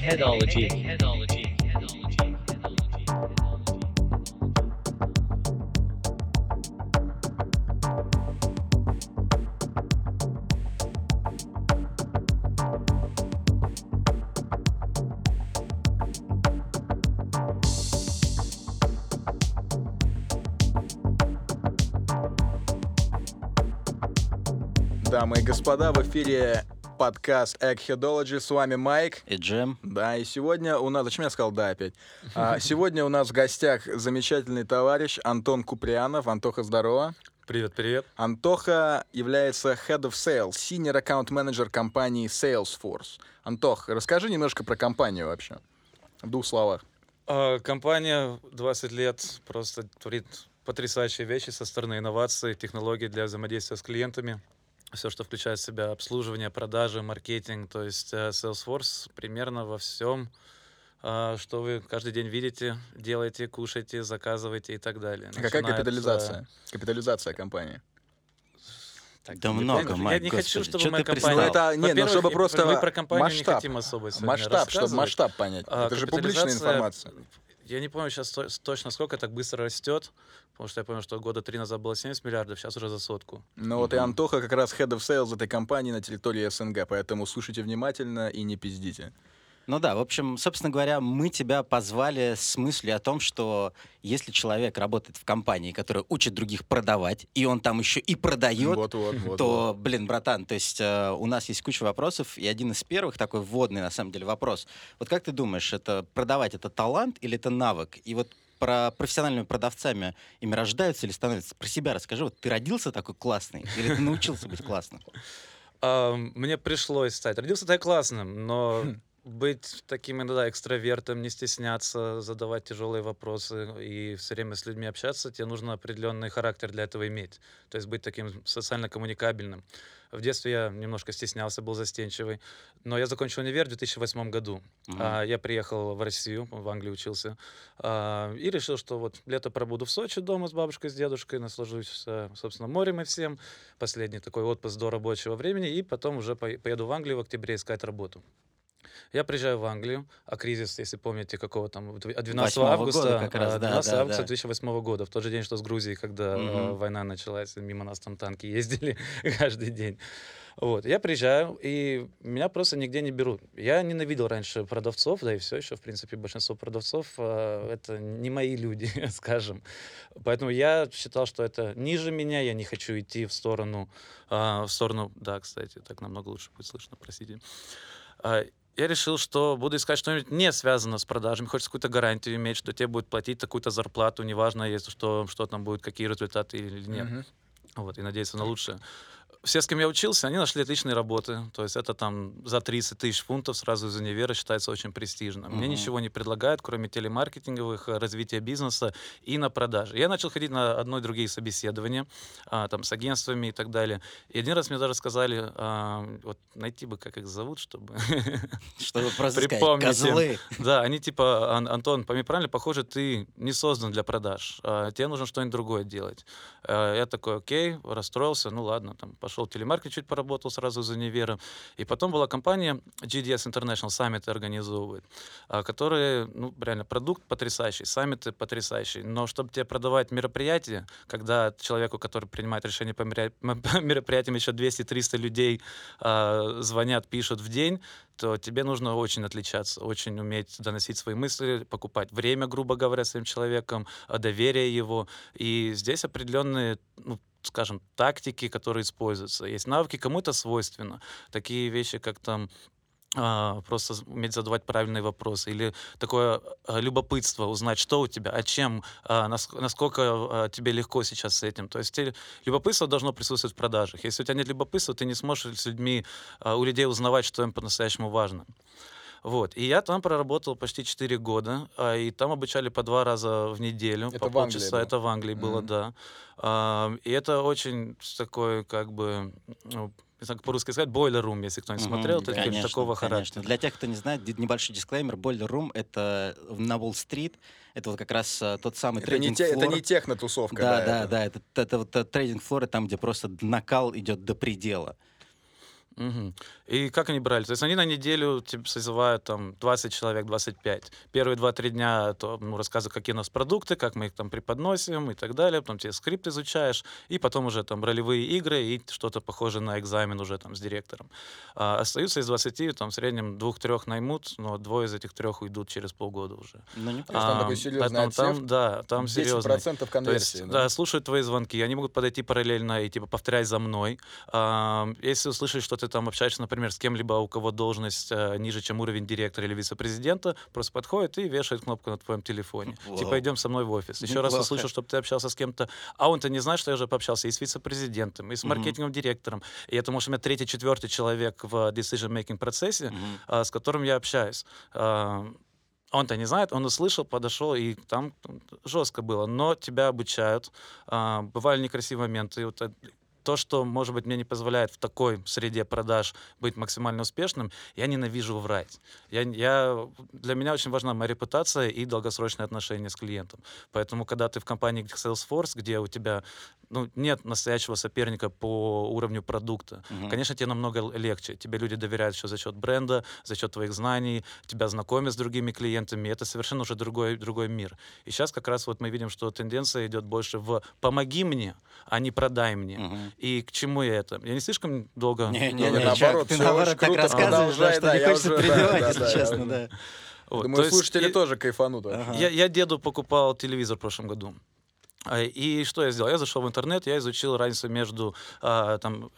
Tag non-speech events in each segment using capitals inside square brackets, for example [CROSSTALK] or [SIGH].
Eggheadology. Дамы и господа, в эфире подкаст Eggheadology. С вами Майк. И Джем. Да, и сегодня у нас... Зачем я сказал «да» опять? А, сегодня у нас в гостях замечательный товарищ Антон Куприянов. Антоха, здорово. Привет, привет. Антоха является Head of Sales, Senior Account Manager компании Salesforce. Антох, расскажи немножко про компанию вообще. В двух словах. А, компания 20 лет просто творит потрясающие вещи со стороны инноваций, технологий для взаимодействия с клиентами. Все, что включает в себя обслуживание, продажи, маркетинг, то есть э, Salesforce примерно во всем, а, что вы каждый день видите, делаете, кушаете, заказываете и так далее. А Какая Начинает, капитализация? э, Капитализация компании. так, Да много. Я не хочу, господи, чтобы чё моя ты компания... Это, не, ну, чтобы просто мы про компанию масштаб. не хотим особо сегодня Масштаб, чтобы масштаб понять. А, Это же публичная информация. Я не помню сейчас то- точно, сколько так быстро растет, потому что я помню, что года три назад было 70 миллиардов, сейчас уже за сотку. Ну вот и Антоха как раз Head of Sales этой компании на территории СНГ, поэтому слушайте внимательно и не пиздите. Ну да, в общем, собственно говоря, мы тебя позвали с мыслью о том, что если человек работает в компании, которая учит других продавать, и он там еще и продает, Вот-вот, вот. то, блин, братан, то есть э, у нас есть куча вопросов, и один из первых такой вводный, на самом деле, вопрос. Вот как ты думаешь, это продавать это талант или это навык? И вот про профессиональными продавцами ими рождаются или становятся? Про себя расскажи. Вот ты родился такой классный или ты научился быть классным? А, мне пришлось стать. Родился так классным, но Хм. Быть таким иногда экстравертом, не стесняться, задавать тяжелые вопросы и все время с людьми общаться, тебе нужно определенный характер для этого иметь. То есть быть таким социально коммуникабельным. В детстве я немножко стеснялся, был застенчивый. Но я закончил универ в 2008 году. Мгм. А, я приехал в Россию, в Англии учился, а, и решил, что вот лето пробуду в Сочи дома с бабушкой, с дедушкой, наслажусь, э, собственно, морем и всем. Последний такой отпуск до рабочего времени, и потом уже пое- поеду в Англию в октябре искать работу. Я приезжаю в Англию, а кризис, если помните, какого там, дв- а 12 Восьмого августа, года как раз, а, да, 12 да, августа да. 2008 года, в тот же день, что с Грузией, когда э, Мгм. война началась, мимо нас там танки ездили [LAUGHS] каждый день. Вот, я приезжаю, и меня просто нигде не берут. Я ненавидел раньше продавцов, да и все еще, в принципе, большинство продавцов э, это не мои люди, [LAUGHS] скажем. Поэтому я считал, что это ниже меня, я не хочу идти в сторону, а, в сторону, да, кстати, так намного лучше будет слышно, простите. Я решил, что буду искать что-нибудь не связано с продажами. Хочется какую-то гарантию иметь, что тебе будет платить такую-то зарплату, неважно, если что, что там будет, какие результаты или нет. Мгм. Вот, и надеяться на лучшее. Все, с кем я учился, они нашли отличные работы. То есть это там за 30 тысяч фунтов сразу из универа считается очень престижно. Мне Мгм. ничего не предлагают, кроме телемаркетинговых, э, развития бизнеса и на продажи. Я начал ходить на одно и другие собеседования, а, там, с агентствами и так далее. И один раз мне даже сказали, а, вот найти бы, как их зовут, чтобы... [LAUGHS] Чтобы Припомните. козлы. Да, они типа, «Ан- Антон, пойми правильно, похоже, ты не создан для продаж. А, Тебе нужно что-нибудь другое делать. А, Я такой, окей, расстроился, ну ладно, там пошел в телемаркет, чуть поработал сразу из универа. И потом была компания GDS International, саммиты организовывает, а, которые, ну, реально, продукт потрясающий, саммиты потрясающие. Но чтобы тебе продавать мероприятие, когда человеку, который принимает решение по [LAUGHS] мероприятиям, еще 200-300 людей а, звонят, пишут в день, то тебе нужно очень отличаться, очень уметь доносить свои мысли, покупать время, грубо говоря, своим человеком, а, доверие его. И здесь определенные, ну, скажем, тактики, которые используются. Есть навыки, кому-то свойственно. Такие вещи, как там а, просто уметь задавать правильные вопросы или такое а, любопытство узнать, что у тебя, а чем, а, нас- насколько тебе легко сейчас с этим. То есть любопытство должно присутствовать в продажах. Если у тебя нет любопытства, ты не сможешь с людьми, у людей узнавать, что им по-настоящему важно. Вот. И я там проработал почти 4 года, а, и там обучали по два раза в неделю, Это по в Англии полчаса. было? Это в Англии было, Мгм. да. И это очень такой, как бы, ну, не знаю, как по-русски сказать, бойлер рум, если кто-нибудь Мгм, смотрел, то конечно, такого конечно. характера. Для тех, кто не знает, небольшой дисклеймер. Boiler Room — это на Уолл-стрит. Это вот как раз э, тот самый Это не, те- это не техно-тусовка. Да, да, это- да. Это, это вот э, трейдинг-флоры, там, где просто накал идет до предела. Мгм. И как они брали? То есть они на неделю типа, созывают там 20 человек, 25. Первые 2-3 дня то, ну, рассказывают, какие у нас продукты, как мы их там преподносим и так далее. Потом тебе скрипт изучаешь, и потом уже там ролевые игры и что-то похожее на экзамен уже там с директором. А остаются из 20, там в среднем двух-трех наймут, но двое из этих трех уйдут через полгода уже. Ну, не есть там такой серьезный поэтому отсев, там, да, там серьезно. 10% То есть, конверсии. да, слушают твои звонки, они могут подойти параллельно и типа повторяй за мной. Ам, Если услышать, что ты там общаешься, например, с кем-либо, у кого должность э, ниже, чем уровень директора или вице-президента, просто подходит и вешает кнопку на твоем телефоне. Типа Вау. идем со мной в офис. Еще раз Неплохо. услышал, чтобы ты общался с кем-то, а он-то не знает, что я уже пообщался и с вице-президентом, и с маркетинговым директором. И это, может, у меня третий, четвертый человек в decision-making процессе, Мгм. а, с которым я общаюсь. А, Он-то не знает, он услышал, подошел, и там жестко было. Но тебя обучают. А, Бывали некрасивые моменты. Вот это- то, что, может быть, мне не позволяет в такой среде продаж быть максимально успешным, я ненавижу врать. Я, я, для меня очень важна моя репутация и долгосрочные отношения с клиентом. Поэтому, когда ты в компании как Salesforce, где у тебя ну, нет настоящего соперника по уровню продукта, Мгм. Конечно, тебе намного легче. Тебе люди доверяют еще за счет бренда, за счет твоих знаний, тебя знакомят с другими клиентами. Это совершенно уже другой, другой мир. И сейчас как раз вот мы видим, что тенденция идет больше в «помоги мне», а не «продай мне». Мгм. И к чему я это? Я не слишком долго... Не, не, Не, наоборот, ты наоборот очень так круто, рассказываешь, да, что не хочется да, если честно, да. Вот, Думаю, то слушатели тоже кайфанут. Ага. Я, я деду покупал телевизор в прошлом году. А, И что я сделал? Я зашел в интернет, я изучил разницу между а, там,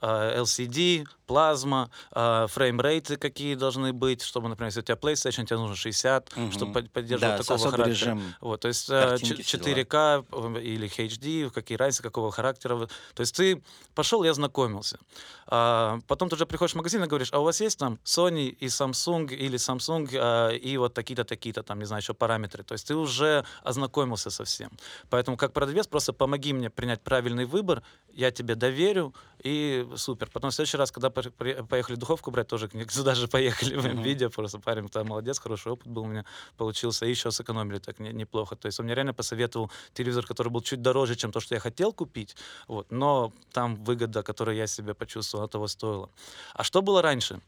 а, LCD, плазма, а, фреймрейты какие должны быть, чтобы, например, если у тебя PlayStation, тебе нужно 60, Мгм. чтобы под- поддерживать Да, такого характера. режим. Вот, то есть э, картинки, ч- все 4К э, или HD, какие разницы, какого характера. То есть ты пошел, я знакомился. А, потом ты уже приходишь в магазин и говоришь, а у вас есть там Sony и Samsung или Samsung а, и вот такие-то, такие-то, там, не знаю, еще параметры. То есть ты уже ознакомился со всем. Поэтому как продавец просто помоги мне принять правильный выбор, я тебе доверю, и супер. Потом в следующий раз, когда поехали духовку брать, тоже сюда же поехали в видео, просто парень там молодец, хороший опыт был у меня получился, и еще сэкономили так не- неплохо. То есть он мне реально посоветовал телевизор, который был чуть дороже, чем то, что я хотел купить, вот, но там выгода, которую я себе почувствовал, того стоило. А что было раньше?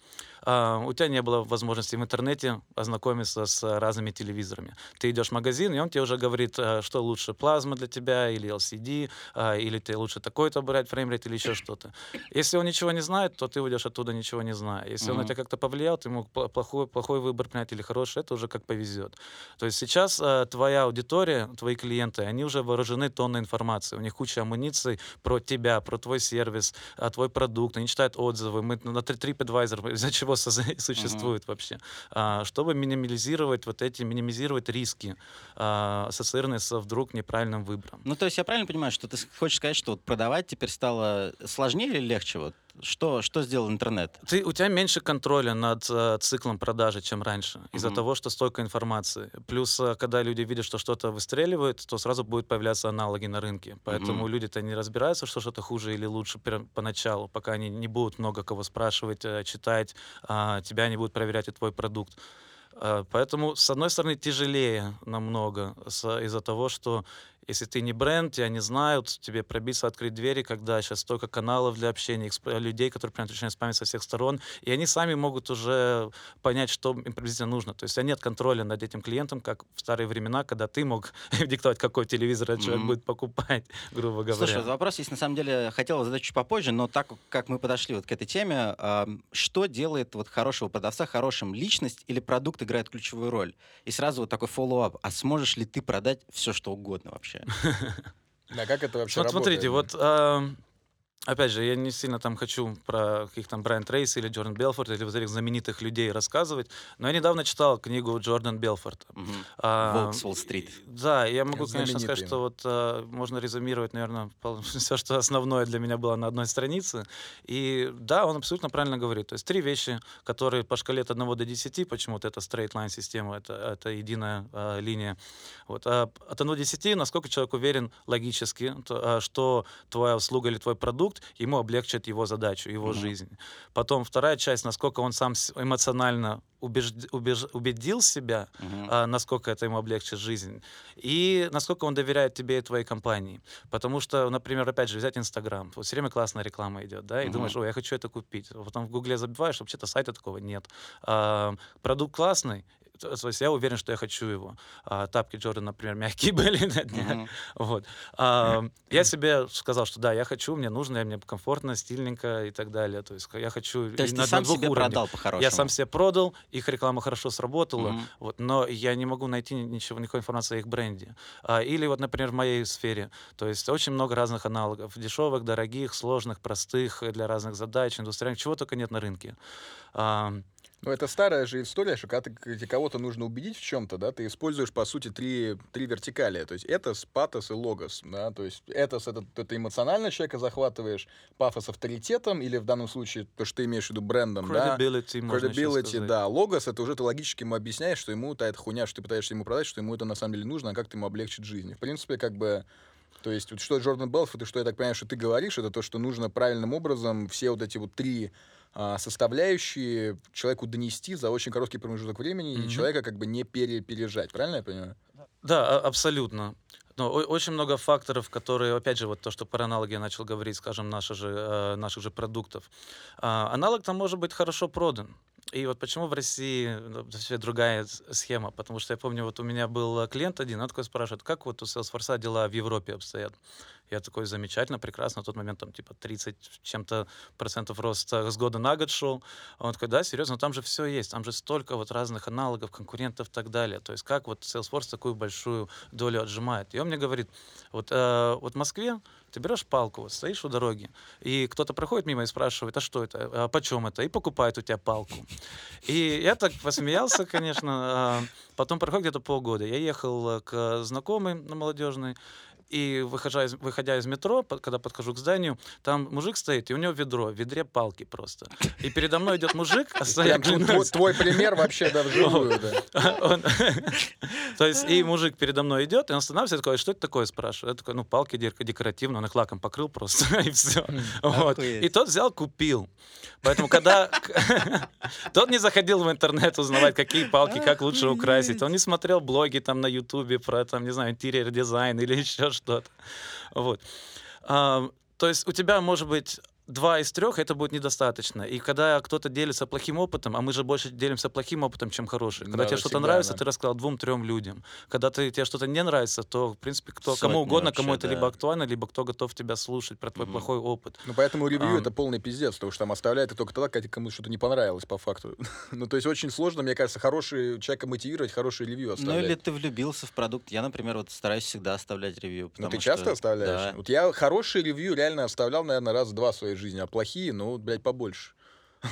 А, у тебя не было возможности в интернете ознакомиться с а, разными телевизорами. Ты идешь в магазин, и он тебе уже говорит, а, что лучше, плазма для тебя или LCD, или ты лучше такой-то брать frame rate или еще что-то. Если он ничего не знает, то ты уйдешь оттуда ничего не зная. Если он на тебя как-то повлиял, ты мог плохой, плохой выбор принять или хороший, это уже как повезет. То есть сейчас твоя аудитория, твои клиенты, они уже вооружены тонной информации. У них куча амуниции про тебя, про твой сервис, твой продукт. Они читают отзывы. Мы на Tri- TripAdvisor из-за чего созда- [LAUGHS] существует вообще. А, чтобы минимализировать вот эти, минимизировать риски, а, ассоциированные со вдруг неправильным выбором. Ну, то есть я правильно понимаю, что ты хочешь сказать, что вот продавать теперь стало сложнее или легче? Вот что, что сделал интернет? Ты, у тебя меньше контроля над э, циклом продажи, чем раньше, из-за Мгм. того, что столько информации. Плюс, э, когда люди видят, что что-то выстреливает, то сразу будут появляться аналоги на рынке. Поэтому Мгм. люди-то не разбираются, что что-то хуже или лучше прям поначалу, пока они не будут много кого спрашивать, э, читать, а, тебя не будут проверять и твой продукт. А, Поэтому, с одной стороны, тяжелее намного из-за того, что если ты не бренд, тебя не знают, тебе пробиться, открыть двери, когда сейчас столько каналов для общения, эксп- людей, которые прям начинают спамить со всех сторон, и они сами могут уже понять, что им приблизительно нужно. То есть у тебя нет контроля над этим клиентом, как в старые времена, когда ты мог [LAUGHS] диктовать, какой телевизор этот человек будет покупать, [LAUGHS] грубо говоря. Слушай, вопрос есть, на самом деле, хотел задать чуть попозже, но так как мы подошли вот к этой теме, что делает вот хорошего продавца хорошим? Личность или продукт играет ключевую роль? И сразу вот такой follow-up. А сможешь ли ты продать все, что угодно вообще? [LAUGHS] Да, как это вообще Вот смотрите, вот а, опять же, я не сильно там хочу про каких там Брайан Трейси или Джордан Белфорд или вот этих знаменитых людей рассказывать, но я недавно читал книгу Джордан Белфорда. Мгм. А, Волк с Уолл-стрит. Да, я могу, конечно, Знаменитый. сказать, что вот а, можно резюмировать, наверное, [LAUGHS] все, что основное для меня было на одной странице. И да, он абсолютно правильно говорит. То есть три вещи, которые по шкале от 1 до 10, почему вот эта straight line система, это, это единая а, линия. Вот, а от 1 до 10, насколько человек уверен логически, то, а, что твоя услуга или твой продукт продукт ему облегчит его задачу, его Мгм. жизнь. Потом вторая часть, насколько он сам эмоционально убежд- убеж- убедил себя, Мгм. а, насколько это ему облегчит жизнь, и насколько он доверяет тебе и твоей компании. Потому что, например, опять же, взять Инстаграм. Вот все время классная реклама идет, да, и Мгм. думаешь, ой, я хочу это купить. Потом в Гугле забиваешь, вообще-то сайта такого нет. А, продукт классный, то есть я уверен, что я хочу его. А, тапки Джордан, например, [LAUGHS] мягкие были на днях. Мгм. Вот. А, я себе сказал, что да, я хочу, мне нужно, мне комфортно, стильненько и так далее. То есть я хочу То есть ты на, сам на двух себе уровнях. продал по-хорошему. Я сам себе продал, их реклама хорошо сработала, Мгм. вот, но я не могу найти ни- ничего, никакой информации о их бренде. А, или вот, например, в моей сфере. То есть очень много разных аналогов. Дешевых, дорогих, сложных, простых, для разных задач, индустриальных, чего только нет на рынке. А, Ну, это старая же история, что когда ты кого-то нужно убедить в чем-то, да, ты используешь, по сути, три, три вертикали. То есть этос, патос и логос, да, то есть этос — это, это эмоционально человека захватываешь, пафос авторитетом, или в данном случае то, что ты имеешь в виду брендом, да, credibility, еще credibility, да, логос — это уже ты логически ему объясняешь, что ему та эта хуйня, что ты пытаешься ему продать, что ему это на самом деле нужно, а как ты ему облегчить жизнь. В принципе, как бы то есть, вот что Джордан Белфорд и что я так понимаю, что ты говоришь, это то, что нужно правильным образом все вот эти вот три составляющие человеку донести за очень короткий промежуток времени Мгм. и человека как бы не пере- пережать. Правильно я понимаю? Да, а- абсолютно. Но очень много факторов, которые, опять же, вот то, что про аналоги я начал говорить, скажем, наши же, э, наших же продуктов. А, аналог там может быть хорошо продан. И вот почему в России ну, вообще другая схема? Потому что я помню, вот у меня был клиент один, он такой спрашивает, как вот у Salesforce дела в Европе обстоят? Я такой, замечательно, прекрасно. На тот момент там типа 30 с чем-то процентов роста с года на год шел. Он такой, да, серьезно, там же все есть, там же столько вот разных аналогов, конкурентов и так далее. То есть как вот Salesforce такую большую долю отжимает? И он мне говорит, вот, э, вот в Москве ты берешь палку, вот стоишь у дороги, и кто-то проходит мимо и спрашивает, а что это, а почем это, и покупает у тебя палку. И я так посмеялся, конечно. а, Потом проходит где-то полгода. Я ехал к знакомой на молодежной, и выходя из, выходя из метро, под- когда подхожу к зданию, там мужик стоит, и у него ведро, в ведре палки просто. И передо мной идет мужик, а Прям твой, пример вообще, да, вживую, да. [LAUGHS] [LAUGHS] То есть и мужик передо мной идет, и он останавливается, такой, «А что это такое, спрашивает. Я такой, ну, палки дек- декоративные, он их лаком покрыл просто, [LAUGHS] и все. Вот. И тот взял, купил. Поэтому, когда... Тот не заходил в интернет узнавать, какие палки, как лучше украсить. Он не смотрел блоги там на Ютубе про, там, не знаю, интерьер дизайн или еще что-то. Вот. То есть у тебя может быть два из трех, это будет недостаточно. И когда кто-то делится плохим опытом, а мы же больше делимся плохим опытом, чем хорошим. Когда Да, тебе что-то нравится, да. ты рассказал двум-трем людям. Когда ты, тебе что-то не нравится, то, в принципе, кто, Сотни кому угодно, кому вообще, это либо да. актуально, либо кто готов тебя слушать про твой Мгм. плохой опыт. Ну, поэтому ревью Ам. это полный пиздец, потому что там оставляет и только тогда, когда кому-то что-то не понравилось, по факту. [LAUGHS] ну, то есть очень сложно, мне кажется, хороший человека мотивировать, хороший ревью Ну оставлять. или ты влюбился в продукт. Я, например, вот стараюсь всегда оставлять ревью. Ну, ты что- часто оставляешь? Да. Вот я хорошие ревью реально оставлял, наверное, раз два в своей жизни, а плохие, ну, блядь, побольше.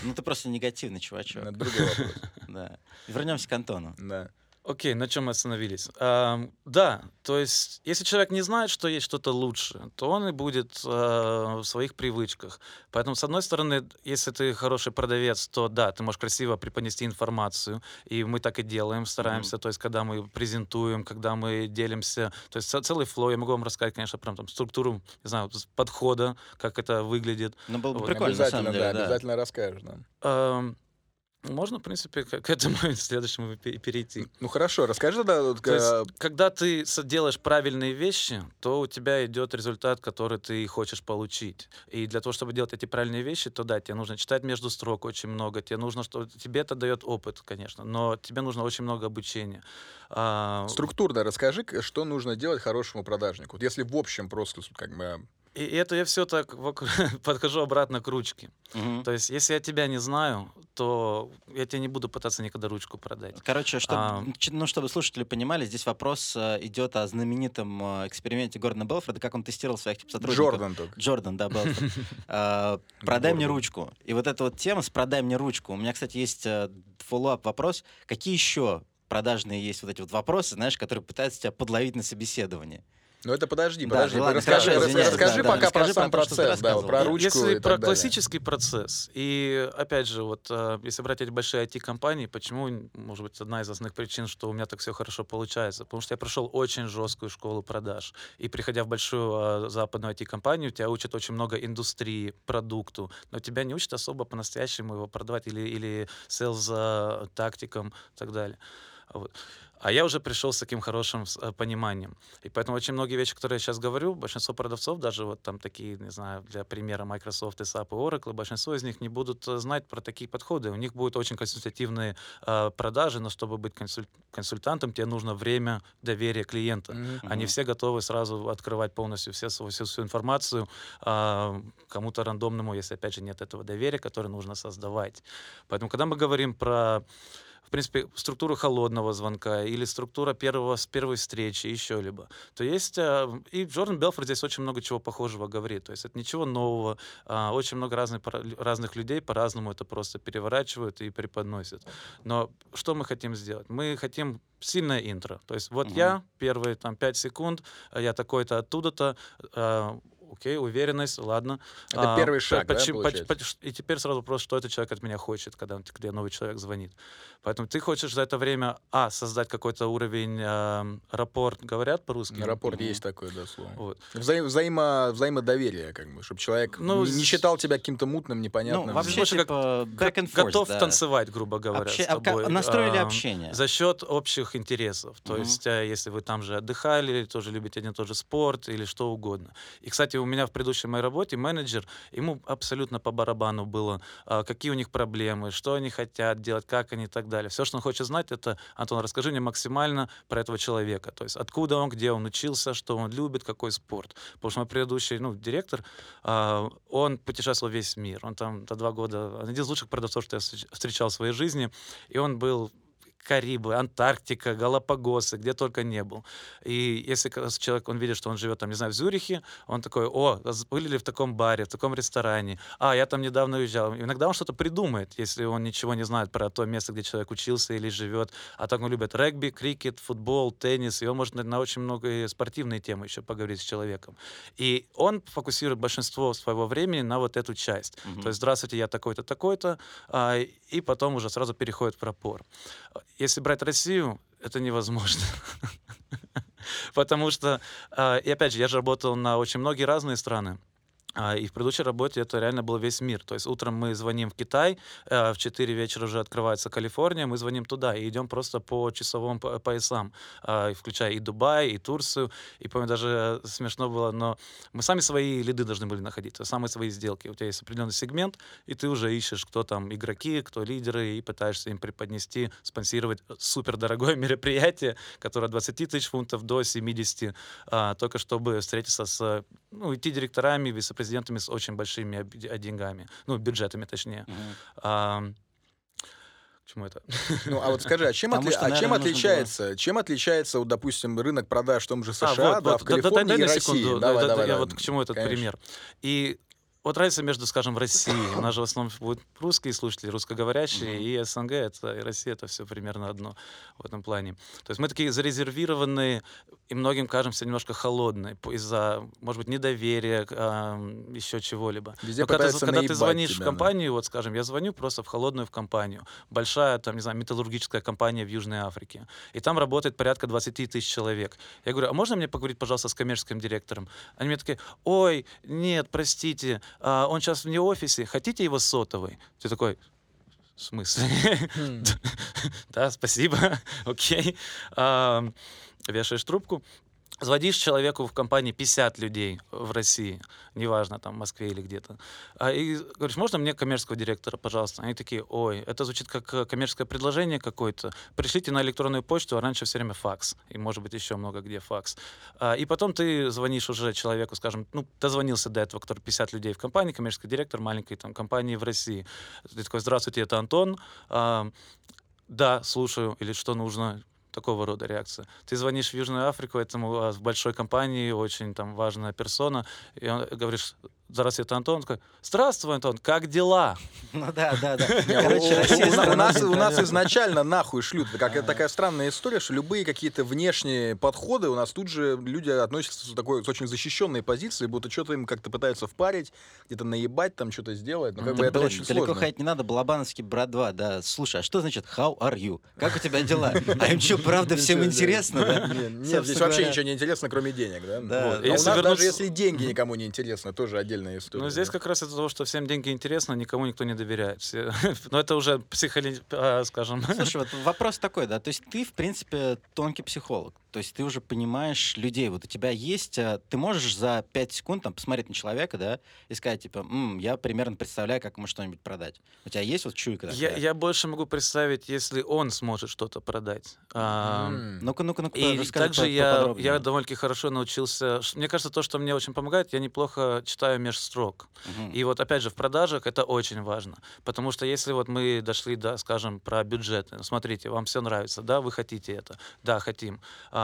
Ну ты просто негативный чувачок. Это другой вопрос. [LAUGHS] Да. Вернемся к Антону. Да. Окей, на чем мы остановились? Ам, да, то есть, если человек не знает, что есть что-то лучше, то он и будет э, в своих привычках. Поэтому, с одной стороны, если ты хороший продавец, то да, ты можешь красиво преподнести информацию, и мы так и делаем, стараемся. То есть, когда мы презентуем, когда мы делимся, то есть целый флоу, я могу вам рассказать, конечно, прям там структуру, не знаю, подхода, как это выглядит. Ну было бы Вот, прикольно, на обязательно, самом деле, да, да. обязательно расскажешь нам. Ам, можно, в принципе, к, к этому [LAUGHS] следующему пе- перейти. Ну хорошо, расскажи тогда, вот, То есть, э, когда ты делаешь правильные вещи, то у тебя идет результат, который ты хочешь получить. И для того, чтобы делать эти правильные вещи, то да, тебе нужно читать между строк очень много. Тебе нужно, что тебе это дает опыт, конечно, но тебе нужно очень много обучения. А, структурно расскажи, что нужно делать хорошему продажнику. Если в общем просто как бы... и это я все так вокруг- [LAUGHS] подхожу обратно к ручке. Мгм. То есть, если я тебя не знаю, то я тебе не буду пытаться никогда ручку продать. Короче, чтобы, А. ну, чтобы слушатели понимали, здесь вопрос э, идет о знаменитом э, эксперименте Гордона Белфорда, как он тестировал своих типа, сотрудников. Джордан только. Джордан, да, Белфорд. Э, [LAUGHS] Продай мне ручку. И вот эта вот тема с «продай мне ручку». У меня, кстати, есть э, follow-up вопрос. Какие еще продажные есть вот эти вот вопросы, знаешь, которые пытаются тебя подловить на собеседовании? Ну это подожди, Да, подожди, ладно, расскажи, хорошо, рас- извиняюсь, расскажи да, да, пока про расскажи сам про то, процесс, да, про ручку Если и про так далее. классический процесс, и опять же, вот э, если брать эти большие IT-компании, почему, может быть, одна из основных причин, что у меня так все хорошо получается, потому что я прошел очень жесткую школу продаж, и приходя в большую э, западную IT-компанию, тебя учат очень много индустрии, продукту, но тебя не учат особо по-настоящему его продавать или, или sales э, тактикам и так далее. Вот. А я уже пришел с таким хорошим э, пониманием. И поэтому очень многие вещи, которые я сейчас говорю, большинство продавцов, даже вот там такие, не знаю, для примера Microsoft, SAP и Oracle, большинство из них не будут э, знать про такие подходы. У них будут очень консультативные э, продажи, но чтобы быть консуль- консультантом, тебе нужно время доверия клиента. Мгм. Они все готовы сразу открывать полностью все, всю, всю информацию а, кому-то рандомному, если, опять же, нет этого доверия, которое нужно создавать. Поэтому, когда мы говорим про в принципе, структуру холодного звонка или структура первого, с первой встречи, еще либо, то есть, э, и Джордан Белфорд здесь очень много чего похожего говорит, то есть это ничего нового, а, очень много разных, разных людей по-разному это просто переворачивают и преподносят. Но что мы хотим сделать? Мы хотим сильное интро, то есть вот Мгм. я, первые там 5 секунд, а я такой-то оттуда-то, а, окей, уверенность, ладно. Это А, первый по- шаг, да, почему- поч- получается? поч- И теперь сразу вопрос, что этот человек от меня хочет, когда, он- когда новый человек звонит. Поэтому ты хочешь за это время, а, создать какой-то уровень эм, рапорт, говорят по-русски? На рапорт Мгм. есть такое, да, слово. Вот. Взаим- взаимо- взаимодоверие, как бы, чтобы человек Ну, не, не считал тебя каким-то мутным, непонятным. Ну, вообще, как типа, and forth, Готов да. танцевать, грубо говоря, Обще- с а тобой. Настроили Ам, общение. За счет общих интересов. То Мгм. есть, э, если вы там же отдыхали, тоже любите один и тот же спорт, или что угодно. И, кстати, у меня в предыдущей моей работе менеджер, ему абсолютно по барабану было, а, какие у них проблемы, что они хотят делать, как они и так далее. Все, что он хочет знать, это, Антон, расскажи мне максимально про этого человека. То есть, откуда он, где он учился, что он любит, какой спорт. Потому что мой предыдущий ну, директор, а, он путешествовал весь мир. Он там до два года, один из лучших продавцов, что я встреч- встречал в своей жизни. И он был Карибы, Антарктика, Галапагосы, где только не был. И если человек, он видит, что он живет там, не знаю, в Зюрихе, он такой, о, были ли в таком баре, в таком ресторане? А, я там недавно уезжал. Иногда он что-то придумает, если он ничего не знает про то место, где человек учился или живет. А так он любит регби, крикет, футбол, теннис, и он может на, очень много спортивные темы еще поговорить с человеком. И он фокусирует большинство своего времени на вот эту часть. Мгм. То есть, здравствуйте, я такой-то, такой-то, а, и потом уже сразу переходит в рапор. Если брать Россию, это невозможно. [LAUGHS] Потому что, а, и опять же, я же работал на очень многие разные страны. А, И в предыдущей работе это реально был весь мир. То есть утром мы звоним в Китай, э, в 4 вечера уже открывается Калифорния, мы звоним туда и идем просто по часовым по- поясам, а, включая и Дубай, и Турцию. И помню, даже смешно было, но мы сами свои лиды должны были находить, то есть самые свои сделки. У тебя есть определенный сегмент, и ты уже ищешь, кто там игроки, кто лидеры, и пытаешься им преподнести, спонсировать супер дорогое [LAUGHS] мероприятие, которое от 20 тысяч фунтов до 70, а, только чтобы встретиться с, ну, идти директорами, вице-президентами с очень большими об- деньгами, ну, бюджетами точнее. Мгм. А, к чему это? Ну, а вот скажи, а чем, [LAUGHS] Потому отли- что, а чем наверное, нужно отличается, чем отличается, вот, допустим, рынок продаж в том же А, США, вот, да, вот, в да- да- Калифорнии дай и России? секунду, Давай, да- да- давай, я давай. вот к чему этот Конечно. пример. И вот разница между, скажем, Россией, у нас же в основном будут русские слушатели, русскоговорящие, Мгм. и СНГ, это, и Россия, это все примерно одно в этом плане. То есть мы такие зарезервированные, и многим кажемся немножко холодные из-за, может быть, недоверия, ам, еще чего-либо. Везде Но когда, ты, когда ты звонишь тебя, в да. компанию, вот скажем, я звоню просто в холодную в компанию, большая, там, не знаю, металлургическая компания в Южной Африке, и там работает порядка 20 тысяч человек. Я говорю, а можно мне поговорить, пожалуйста, с коммерческим директором? Они мне такие, ой, нет, простите, а, он сейчас вне офисе, хотите его сотовый? Ты такой, в смысле? Хм. [LAUGHS] Да, спасибо, [LAUGHS] окей. Вешаешь трубку. Звонишь человеку в компании 50 людей в России, неважно, там, в Москве или где-то, а, и говоришь, можно мне коммерческого директора, пожалуйста? Они такие, ой, это звучит как э, коммерческое предложение какое-то, пришлите на электронную почту, а раньше все время факс, и, может быть, еще много где факс. А, И потом ты звонишь уже человеку, скажем, ну, дозвонился до этого, который 50 людей в компании, коммерческий директор маленькой там компании в России. Ты такой, здравствуйте, это Антон. А, Да, слушаю, или что нужно, такого рода реакция. Ты звонишь в Южную Африку, этому а, в большой компании, очень там важная персона, и он, говоришь, зараз это Антон, такой, здравствуй, Антон, как дела? [LAUGHS] Ну да, да, да. У- нас, у нас изначально нахуй шлют. Как, это такая странная история, что любые какие-то внешние подходы у нас тут же люди относятся с такой с очень защищенной позиции, будто что-то им как-то пытаются впарить, где-то наебать, там что-то сделать. Ну, как бы это очень далеко сложно. ходить не надо, Балабановский брат 2, да. Слушай, а что значит how are you? Как у тебя дела? А им что, правда, всем интересно, да? Нет, здесь вообще ничего не интересно, кроме денег, да? Да. А Если у нас даже если деньги никому не интересно, тоже отдельная история. Ну, здесь да. как раз из-за того, что всем деньги интересно, никому никто не доверяет. Все- [LAUGHS] Но это уже психоли... а, скажем... Слушай, вот вопрос такой, да, то есть ты, в принципе, тонкий психолог, то есть ты уже понимаешь людей, вот у тебя есть, а, ты можешь за 5 секунд там посмотреть на человека, да, и сказать, типа, «М, я примерно представляю, как ему что-нибудь продать. У тебя есть вот чуйка Я, такая? я больше могу представить, если он сможет что-то продать. А, М. Ну-ка, ну-ка, ну-ка, И расскажи также по- я, поподробнее. я довольно-таки хорошо научился. Мне кажется, то, что мне очень помогает, я неплохо читаю межстрок. Мгм. И вот опять же в продажах это очень важно, потому что если вот мы дошли, да, скажем, про бюджеты, смотрите, вам все нравится, да, вы хотите это, да, хотим. А,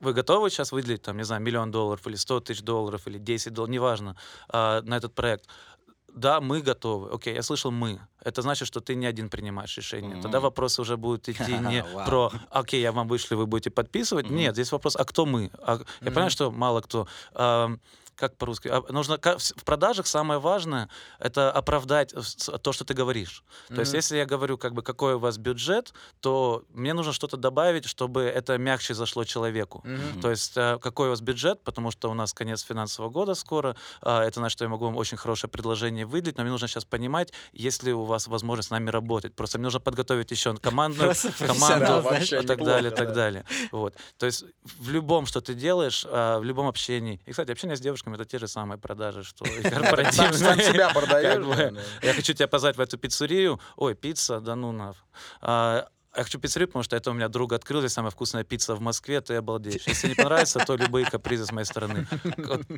вы готовы сейчас выделить, там, не знаю, миллион долларов или 100 тысяч долларов или 10 долларов, неважно, а, на этот проект? Да, мы готовы. Окей, я слышал мы. Это значит, что ты не один принимаешь решение. Тогда Мгм. вопросы уже будут [LAUGHS] идти не про «Окей, я вам вышлю, вы будете подписывать». Нет, здесь вопрос «А кто мы?» А Я понимаю, что мало кто. Как по-русски? А, Нужно в продажах самое важное это оправдать то, что ты говоришь. То есть, если я говорю, как бы какой у вас бюджет, то мне нужно что-то добавить, чтобы это мягче зашло человеку. Мгм. То есть, э, какой у вас бюджет, потому что у нас конец финансового года скоро. а, Это значит, что я могу вам очень хорошее предложение выделить, но мне нужно сейчас понимать, есть ли у вас возможность с нами работать. Просто мне нужно подготовить еще командную команду и так далее, так да. далее. Вот. То есть в любом, что ты делаешь, а, в любом общении. И, кстати, общение с девушками это те же самые продажи, что [LAUGHS] и корпоративные. сам себя продаешь. Я хочу тебя позвать в эту пиццерию. Ой, пицца, да ну нав. А, я хочу пиццерию, потому что это у меня друг открыл, здесь самая вкусная пицца в Москве, ты обалдеешь. Если не понравится, то любые капризы с моей стороны.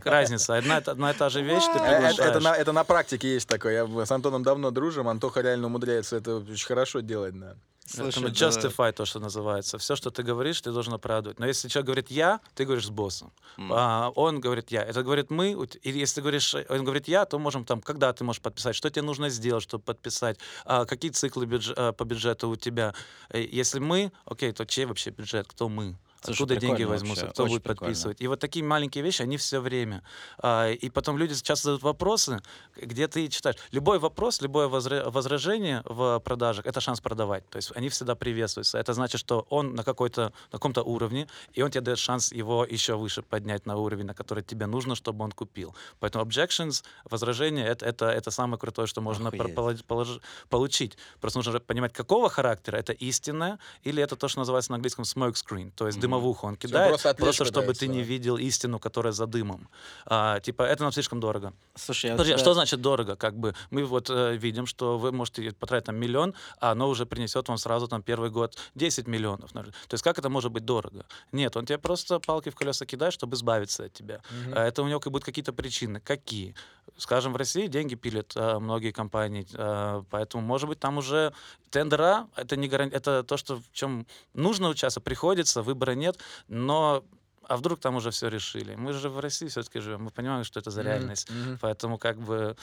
Разница. Одна, одна и та же вещь, ты Э, Это, это приглашаешь. на, это на практике есть такое. Я с Антоном давно дружим. Антоха реально умудряется это очень хорошо делать, да. Слушай, да. justify то, что называется. Все, что ты говоришь, ты должен оправдывать. Но если человек говорит «я», ты говоришь с боссом. М. А, он говорит «я». Это говорит «мы». Или если ты говоришь, э, он говорит «я», то можем там, когда ты можешь подписать, что тебе нужно сделать, чтобы подписать, а, какие циклы бюдж- а, по бюджету у тебя. Э, Если мы, окей, то чей вообще бюджет, кто мы? Слушай, Откуда деньги возьмутся, вообще, кто будет прикольно. подписывать. И вот такие маленькие вещи, они все время. А, и потом люди часто задают вопросы, где ты читаешь. Любой вопрос, любое возра- возражение в продажах — это шанс продавать. То есть они всегда приветствуются. Это значит, что он на какой-то, на каком-то уровне, и он тебе дает шанс его еще выше поднять на уровень, на который тебе нужно, чтобы он купил. Поэтому objections, возражения — это, это, это самое крутое, что можно Охуеть. получить. Просто нужно понимать, какого характера. Это истинное или это то, что называется на английском smoke screen, то есть Мгм. Дымовуху он кидает, просто просто, чтобы пытается, ты не да. видел истину, которая за дымом. А, типа, это нам слишком дорого. Слушай, я Подожди, а тебя- что значит дорого? Как бы мы вот э, видим, что вы можете потратить там миллион, а оно уже принесет вам сразу там первый год 10 миллионов. например. То есть как это может быть дорого? Нет, он тебе просто палки в колеса кидает, чтобы избавиться от тебя. Мгм. А Это у него как будут какие-то причины. Какие? Скажем, в России деньги пилят э, многие компании, э, поэтому, может быть, там уже тендера, это, не гаран... это то, что, в чем нужно участвовать, приходится, выбора нет, но а вдруг там уже все решили? Мы же в России все-таки живем, мы понимаем, что это за реальность. мгм. Поэтому как бы...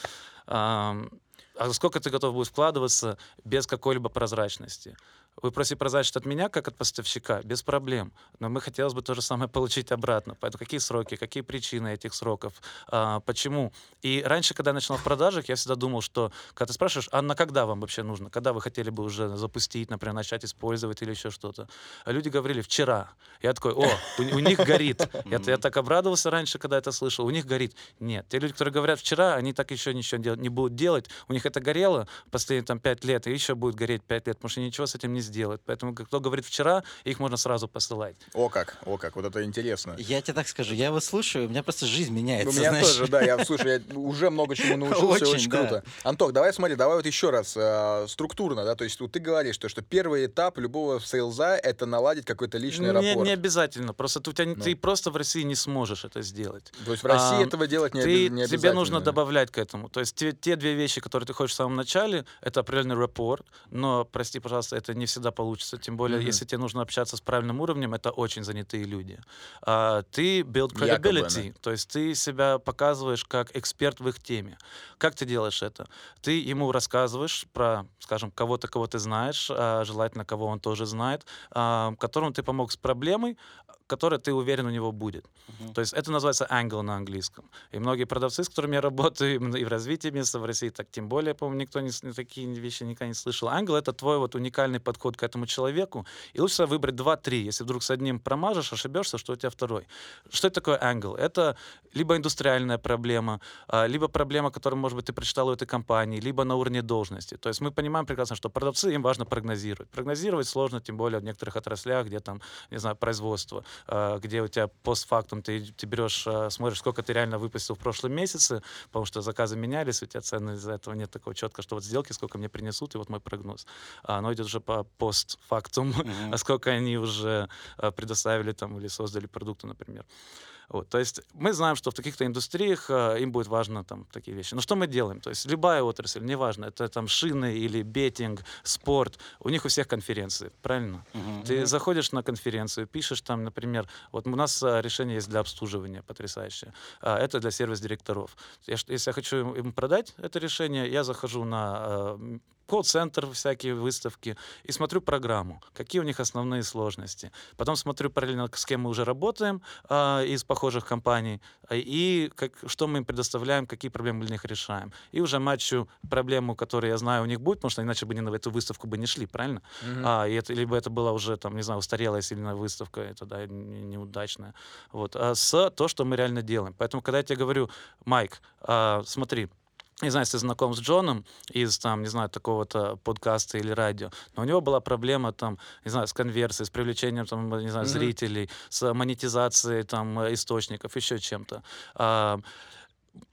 ам, а сколько ты готов будешь вкладываться без какой-либо прозрачности? Вы просите прозрачность от меня, как от поставщика, без проблем. Но мы хотелось бы то же самое [LAUGHS] получить обратно. Поэтому какие сроки, какие причины этих сроков, а, почему? И раньше, когда я начинал в продажах, я всегда думал, что когда ты спрашиваешь, а на когда вам вообще нужно? Когда вы хотели бы уже запустить, например, начать использовать или еще что-то? А люди говорили, вчера. Я такой, о, у, у них горит. Я, я так обрадовался раньше, когда это слышал. У них горит. Нет. Те люди, которые говорят вчера, они так еще ничего дел- не будут делать. У них это горело последние там пять лет, и еще будет гореть пять лет, потому что ничего с этим не сделают. Поэтому кто говорит вчера, их можно сразу посылать. О как, о как, вот это интересно. Я тебе так скажу, я его слушаю, у меня просто жизнь меняется, У меня знаешь. тоже, да, я, слушай, я уже много чему научился, Очень, очень, да. круто. Антох, давай смотри, давай вот еще раз, э, структурно, да, то есть вот ты говоришь, то, что первый этап любого сейлза — это наладить какой-то личный Не, рапорт. не обязательно. Просто ты, у тебя не- Ну. ты просто в России не сможешь это сделать. То есть в России Ам, этого делать не, ты, оби- не тебе обязательно. нужно добавлять к этому. То есть те, те две вещи, которые ты хочешь в самом начале, это определенный рапорт, но, прости, пожалуйста, это не всегда всегда получится. Тем более, Мгм. если тебе нужно общаться с правильным уровнем, это очень занятые люди. А, ты build Якобы, credibility, то есть ты себя показываешь как эксперт в их теме. Как ты делаешь это? Ты ему рассказываешь про, скажем, кого-то, кого ты знаешь, а, желательно, кого он тоже знает, а, которому ты помог с проблемой, которая, ты уверен, у него будет. Мгм. То есть это называется angle на английском. И многие продавцы, с которыми я работаю, и в развитии бизнеса в России, так тем более, по-моему, никто не, с- такие вещи никогда не слышал. Angle — это твой вот уникальный подход к этому человеку. И лучше выбрать два-три. Если вдруг с одним промажешь, ошибешься, что у тебя второй. Что это такое angle? Это либо индустриальная проблема, а, либо проблема, которую, может быть, ты прочитал у этой компании, либо на уровне должности. То есть мы понимаем прекрасно, что продавцы, им важно прогнозировать. Прогнозировать сложно, тем более в некоторых отраслях, где там, не знаю, производство, где у тебя постфактум ты, ты берешь, а, смотришь, сколько ты реально выпустил в прошлом месяце, потому что заказы менялись, у тебя цены из-за этого нет такого четко, что вот сделки, сколько мне принесут, и вот мой прогноз. А Оно идет уже по постфактум, [LAUGHS] а сколько они уже а, предоставили там или создали продукты, например. Вот, то есть мы знаем, что в каких-то индустриях а, им будет важно там такие вещи. Но что мы делаем? То есть любая отрасль, неважно, это там шины или беттинг, спорт, у них у всех конференции, правильно? Мгм. Ты заходишь на конференцию, пишешь там, например, вот у нас а, решение есть для обслуживания потрясающее. А, это для сервис-директоров. Я если я хочу им- продать это решение, я захожу на м, колл-центр, всякие выставки, и смотрю программу, какие у них основные сложности. Потом смотрю параллельно, с кем мы уже работаем а, из похожих компаний, а, и как, что мы им предоставляем, какие проблемы для них решаем. И уже матчу проблему, которую я знаю у них будет, потому что иначе бы они на эту выставку бы не шли, правильно? Мгм. А, и это, либо это была уже, там, не знаю, устарелая сильная выставка, это, да, не- неудачная. Вот. А с то, что мы реально делаем. Поэтому, когда я тебе говорю, Майк, а, смотри, не знаю, если ты знаком с Джоном из, там, не знаю, такого-то подкаста или радио, но у него была проблема, там, не знаю, с конверсией, с привлечением, там, не знаю, Мгм. зрителей, с монетизацией, там, э, источников, еще чем-то. А,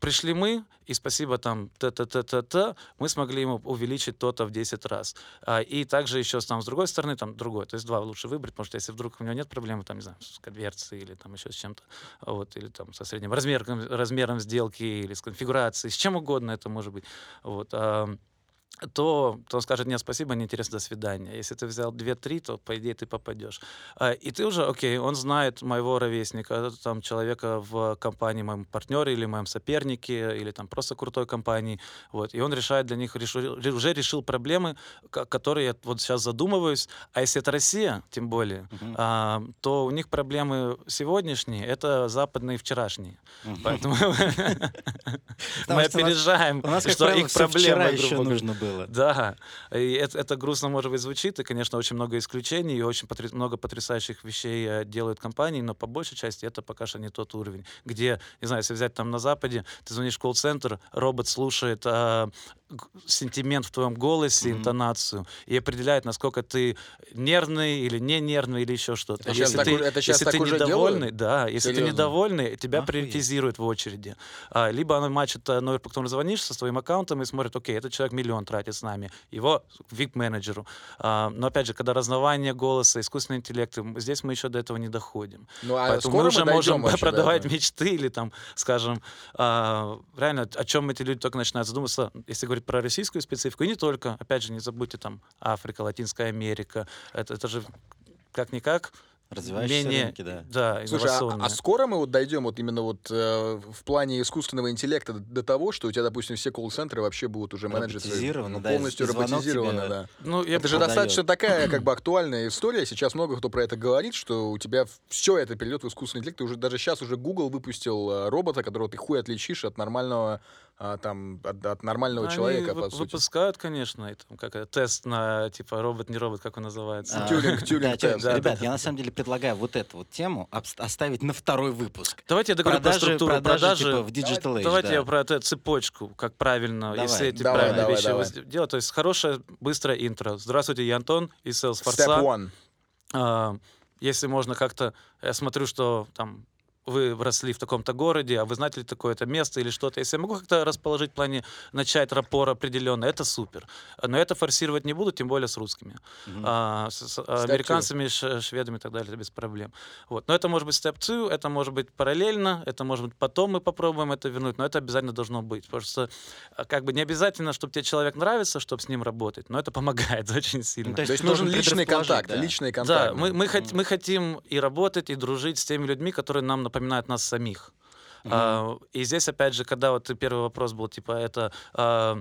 пришли мы, и спасибо там т-т-т-т-т, мы смогли ему увеличить то-то в 10 раз. А, и также еще там с другой стороны, там другой, то есть два лучше выбрать, потому что если вдруг у него нет проблемы, там, не знаю, с конверсией или там еще с чем-то, вот, или там со средним размером, размером сделки или с конфигурацией, с чем угодно это может быть. Вот, а, то, то он скажет, нет, спасибо, неинтересно, до свидания. Если ты взял 2-3, то, по идее, ты попадешь. А, И ты уже, окей, он знает моего ровесника, там, человека в компании, моем партнере или моем сопернике, или там просто крутой компании, вот, и он решает для них, решил- ре- уже решил проблемы, ко- которые я вот сейчас задумываюсь, а если это Россия, тем более, а, то у них проблемы сегодняшние, это западные вчерашние. Мгм. Поэтому [LAUGHS] [LAUGHS] мы опережаем, что их проблемы, вчера еще нужно было. Да, и это, это грустно, может быть, звучит, и, конечно, очень много исключений, и очень потр- много потрясающих вещей э, делают компании, но по большей части это пока что не тот уровень, где, не знаю, если взять там на Западе, ты звонишь в колл-центр, робот слушает а, сентимент в твоем голосе, Мгм. интонацию, и определяет, насколько ты нервный или не нервный, или еще что-то. Это Если так ты, это если ты недовольный, делают? да, если ты Серьезно? недовольный, тебя Охуеть. приоритизируют в очереди. А, либо оно матчит э, номер, по которому звонишь, со своим аккаунтом и смотрит, окей, этот человек миллион тратит с нами, его к VIP-менеджеру. А, но опять же, когда разнавание голоса, искусственный интеллект, здесь мы еще до этого не доходим. Ну, а Поэтому мы уже дойдем можем вообще продавать этого? мечты или там, скажем, а, реально, о чем эти люди только начинают задумываться, если говорить про российскую специфику, и не только, опять же, не забудьте там Африка, Латинская Америка, это, это же как-никак Развивающиеся менее, рынки, да. да, Слушай, а- а, скоро мы вот дойдем вот именно вот э, в плане искусственного интеллекта до, до того, что у тебя, допустим, все колл-центры вообще будут уже менеджеры ну, да, полностью роботизированы, тебе да. ну, я Это же продает. достаточно такая как бы актуальная история. Сейчас много кто про это говорит, что у тебя все это перейдет в искусственный интеллект. Ты уже даже сейчас уже Google выпустил э, робота, которого ты хуй отличишь от нормального а, там от, от нормального Они человека, по сути. выпускают, конечно, и там, как это, тест на типа робот, не робот, как он называется. А, Тюринг, тюринг да, тест. Да, Ребят, да, я на самом деле предлагаю вот эту вот тему оставить на второй выпуск. Давайте я договорю про Продажи, структуру продажи, продажи. типа в Digital Age, Давайте да. я про эту цепочку, как правильно, Давай. если эти Давай, правильные давай, вещи давай. делать. То есть хорошее, быстрое интро. Здравствуйте, я Антон из Step Salesforce. one. А, если можно как-то... Я смотрю, что там вы росли в таком-то городе, а вы знаете ли такое-то место или что-то. Если я могу как-то расположить в плане начать рапор определенно, это супер. Но это форсировать не буду, тем более с русскими. Мгм. А, с, с Step американцами, ш- шведами и так далее, это без проблем. Вот. Но это может быть step two, это может быть параллельно, это может быть потом мы попробуем это вернуть, но это обязательно должно быть. Потому что а, как бы не обязательно, чтобы тебе человек нравится, чтобы с ним работать, но это помогает [LAUGHS] очень сильно. Ну, То есть должен нужен личный контакт, да. личный Да, контакт. мы, мы, хот- Мгм. мы хотим и работать, и дружить с теми людьми, которые нам напоминают нас самих. Мгм. А, и здесь, опять же, когда вот первый вопрос был, типа, это, а,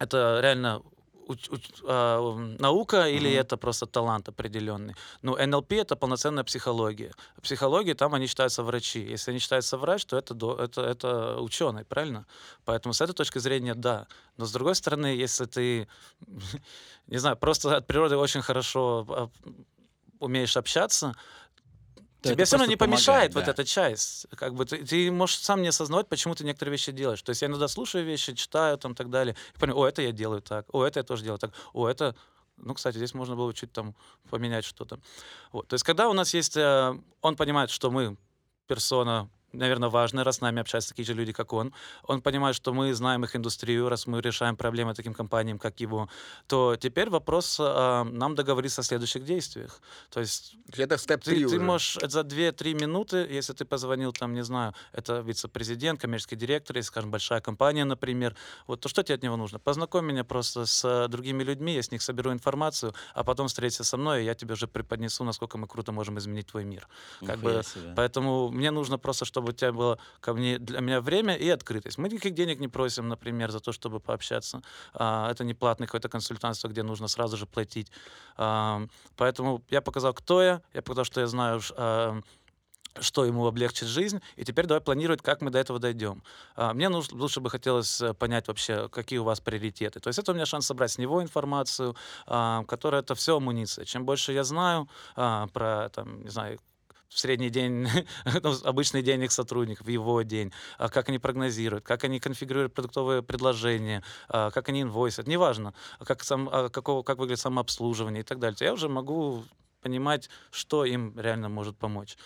это реально уч- уч- а, м, наука или Мгм. это просто талант определенный? Ну, НЛП — это полноценная психология. Психология, там они считаются врачи. Если они считаются врач, то это, это, это ученый, правильно? Поэтому с этой точки зрения, да. Но с другой стороны, если ты, [LAUGHS] не знаю, просто от природы очень хорошо а, умеешь общаться, Тебе это все равно не помогает, помешает вот да. эта часть. Как бы ты, ты можешь сам не осознавать, почему ты некоторые вещи делаешь. То есть я иногда слушаю вещи, читаю там и так далее. И понимаю, о, это я делаю так, о, это я тоже делаю так, о, это... Ну, кстати, здесь можно было чуть там поменять что-то. Вот. То есть когда у нас есть... э, он понимает, что мы персона наверное, важная, раз с нами общаются такие же люди, как он. Он понимает, что мы знаем их индустрию, раз мы решаем проблемы таким компаниям, как его. То теперь вопрос э, нам договориться о следующих действиях. То есть Это степ ты, 3 ты уже. можешь за 2-3 минуты, если ты позвонил, там, не знаю, это вице-президент, коммерческий директор, если, скажем, большая компания, например, вот то что тебе от него нужно? Познакомь меня просто с э, другими людьми, я с них соберу информацию, а потом встреться со мной, и я тебе уже преподнесу, насколько мы круто можем изменить твой мир. Как бы, себе. Поэтому мне нужно просто, чтобы у тебя было ко мне, для меня время и открытость. Мы никаких денег не просим, например, за то, чтобы пообщаться. А, это не платное какое-то консультантство, где нужно сразу же платить. А, поэтому я показал, кто я, я показал, что я знаю, а, что ему облегчит жизнь, и теперь давай планировать, как мы до этого дойдем. Мне нуж- лучше бы хотелось э, понять вообще, какие у вас приоритеты. То есть это у меня шанс собрать с него информацию, которая это все амуниция. Чем больше я знаю про, там, не знаю, в средний день, [LAUGHS] обычный день их сотрудников, его день, а как они прогнозируют, как они конфигурируют продуктовые предложения, а, как они инвойсят, неважно, а как, сам, какого, как выглядит самообслуживание и так далее. Я уже могу понимать, что им реально может помочь.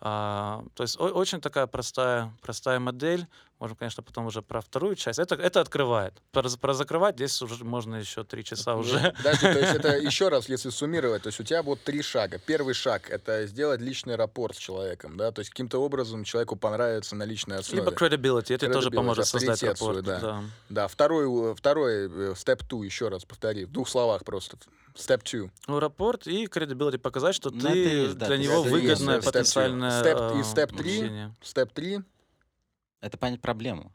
А, то есть о- очень такая простая, простая модель. Можем, конечно, потом уже про вторую часть. Это, это открывает. Про, про закрывать здесь уже можно еще три часа Ну, уже. Подожди, то есть это [LAUGHS] еще раз, если суммировать, то есть у тебя вот три шага. Первый шаг — это сделать личный рапорт с человеком, да, то есть каким-то образом человеку понравится на личной основе. Либо credibility, это тоже поможет создать авторитет свой, рапорт. да. да. Да, второй, э, второй э, step two, еще раз повтори, в двух словах просто. Step two. Ну, рапорт и credibility показать, что ты есть, да, для то него two. потенциальное Step- и э, step three. общение. Step три Это понять проблему.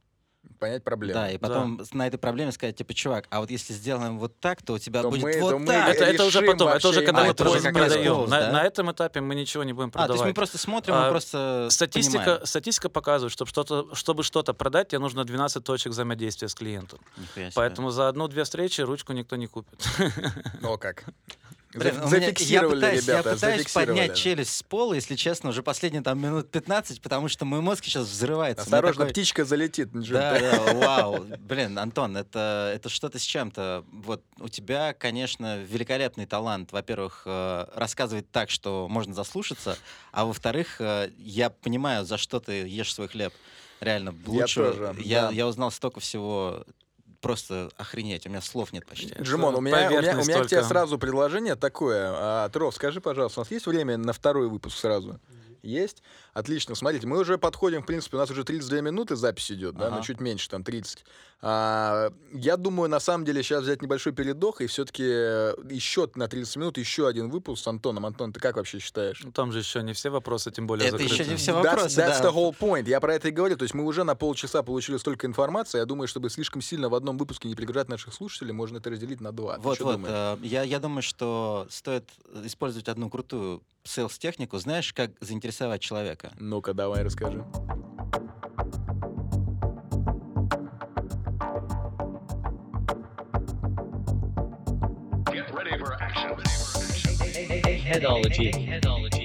Понять проблему. Да, и потом с- на этой проблеме сказать, типа, чувак, а вот если сделаем вот так, то у тебя То будет мы- вот то мы так. Это, это уже потом, это уже когда А, мы это уже просто продаем. на, да? на этом этапе мы ничего не будем А, то есть продавать. мы просто смотрим, А, мы просто Статистика, понимаем. статистика показывает, чтобы что-то, чтобы что-то продать, тебе нужно 12 точек взаимодействия с клиентом. Поэтому за одну-две встречи ручку никто не купит. О, как. Блин, меня- я зафиксировали, пытаюсь, ребята, я пытаюсь поднять челюсть с пола, если честно, уже последние там минут 15, потому что мой мозг сейчас взрывается. Осторожно, такой- птичка залетит. Да, да, [LAUGHS] вау. Блин, Антон, это, это что-то с чем-то. Вот у тебя, конечно, великолепный талант, во-первых, э, рассказывать так, что можно заслушаться, а во-вторых, э, я понимаю, за что ты ешь свой хлеб. Реально, лучше. тоже, я, да. я узнал столько всего, просто охренеть, у меня слов нет почти. Это Джимон, у меня, у меня, у меня к тебе сразу предложение такое. А, Тров, скажи, пожалуйста, у нас есть время на второй выпуск сразу? Есть? Отлично. Смотрите, мы уже подходим, в принципе, у нас уже 32 минуты запись идет, да, Ага. ну чуть меньше, там 30. А, я думаю, на самом деле, сейчас взять небольшой передох и все-таки еще на 30 минут еще один выпуск с Антоном. Антон, ты как вообще считаешь? Ну, Там же еще не все вопросы, тем более Это еще закрыты. не все That's- вопросы, That's, да. the whole point. Я про это и говорю. То есть мы уже на полчаса получили столько информации. Я думаю, чтобы слишком сильно в одном выпуске не перегружать наших слушателей, можно это разделить на два. Ты Вот, вот. думаешь? э, я, я думаю, что стоит использовать одну крутую селс-технику. Знаешь, как заинтересовать человека? Ну-ка, давай расскажи. Get ready for action. Headology.